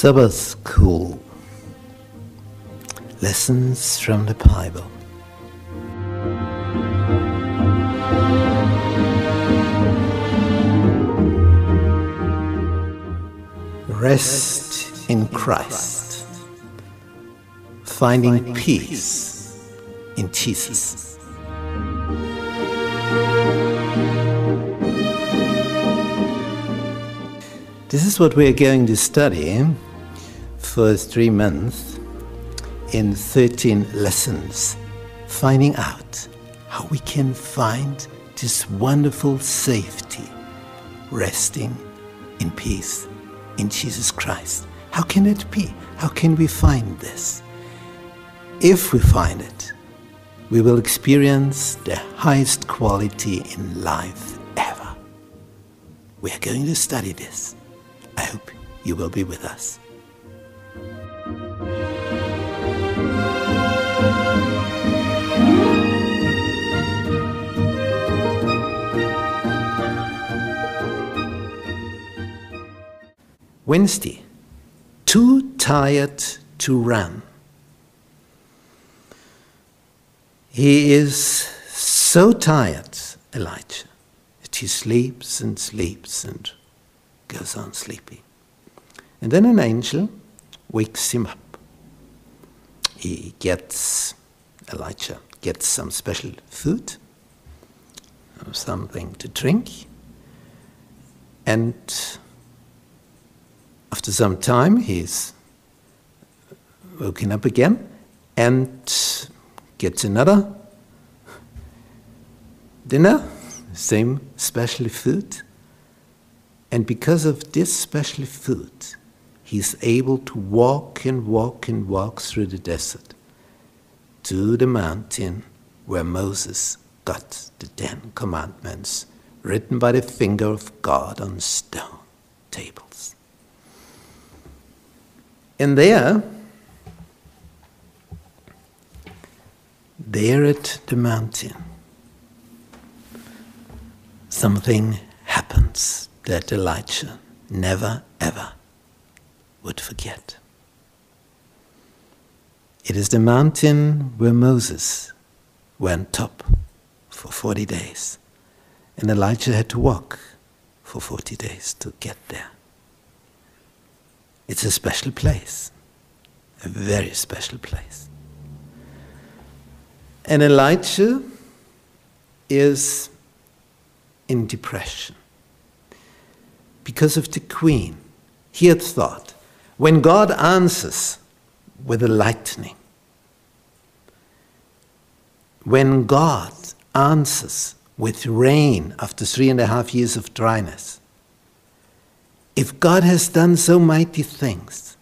Sabbath School Lessons from the Bible. Rest in Christ. Finding peace in Jesus. This is what we're going to study for three months in 13 lessons, finding out how we can find this wonderful safety, resting in peace in Jesus Christ. How can it be? How can we find this? If we find it, we will experience the highest quality in life ever. We are going to study this. I hope you will be with us. Wednesday, too tired to run. He is so tired, Elijah, that he sleeps and sleeps and goes on sleeping. And then an angel wakes him up. He gets, Elijah gets some special food, something to drink, and after some time he's woken up again and gets another dinner, same special food. And because of this special food, he's able to walk and walk and walk through the desert to the mountain where Moses got the Ten Commandments written by the finger of God on stone tables. And there, there at the mountain, something happens that Elijah never ever would forget. It is the mountain where Moses went up for 40 days, and Elijah had to walk for 40 days to get there. It's a special place, a very special place. And Elijah is in depression because of the queen. He had thought, when God answers with a lightning, when God answers with rain after three and a half years of dryness, if God has done so mighty things,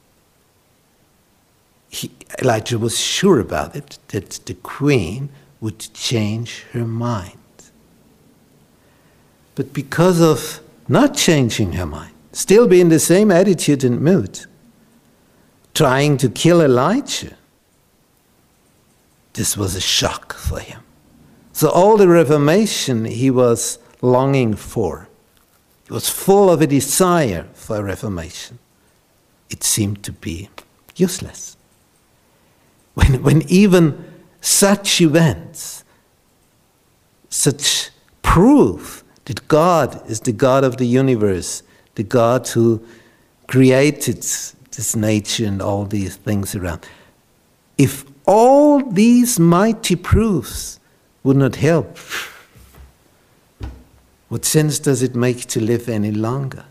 he, Elijah was sure about it, that the queen would change her mind. But because of not changing her mind, still be in the same attitude and mood, trying to kill Elijah. This was a shock for him. So, all the reformation he was longing for, he was full of a desire for a reformation. It seemed to be useless. When, when even such events, such proof that God is the God of the universe, the God who created this nature and all these things around. If all these mighty proofs would not help, what sense does it make to live any longer?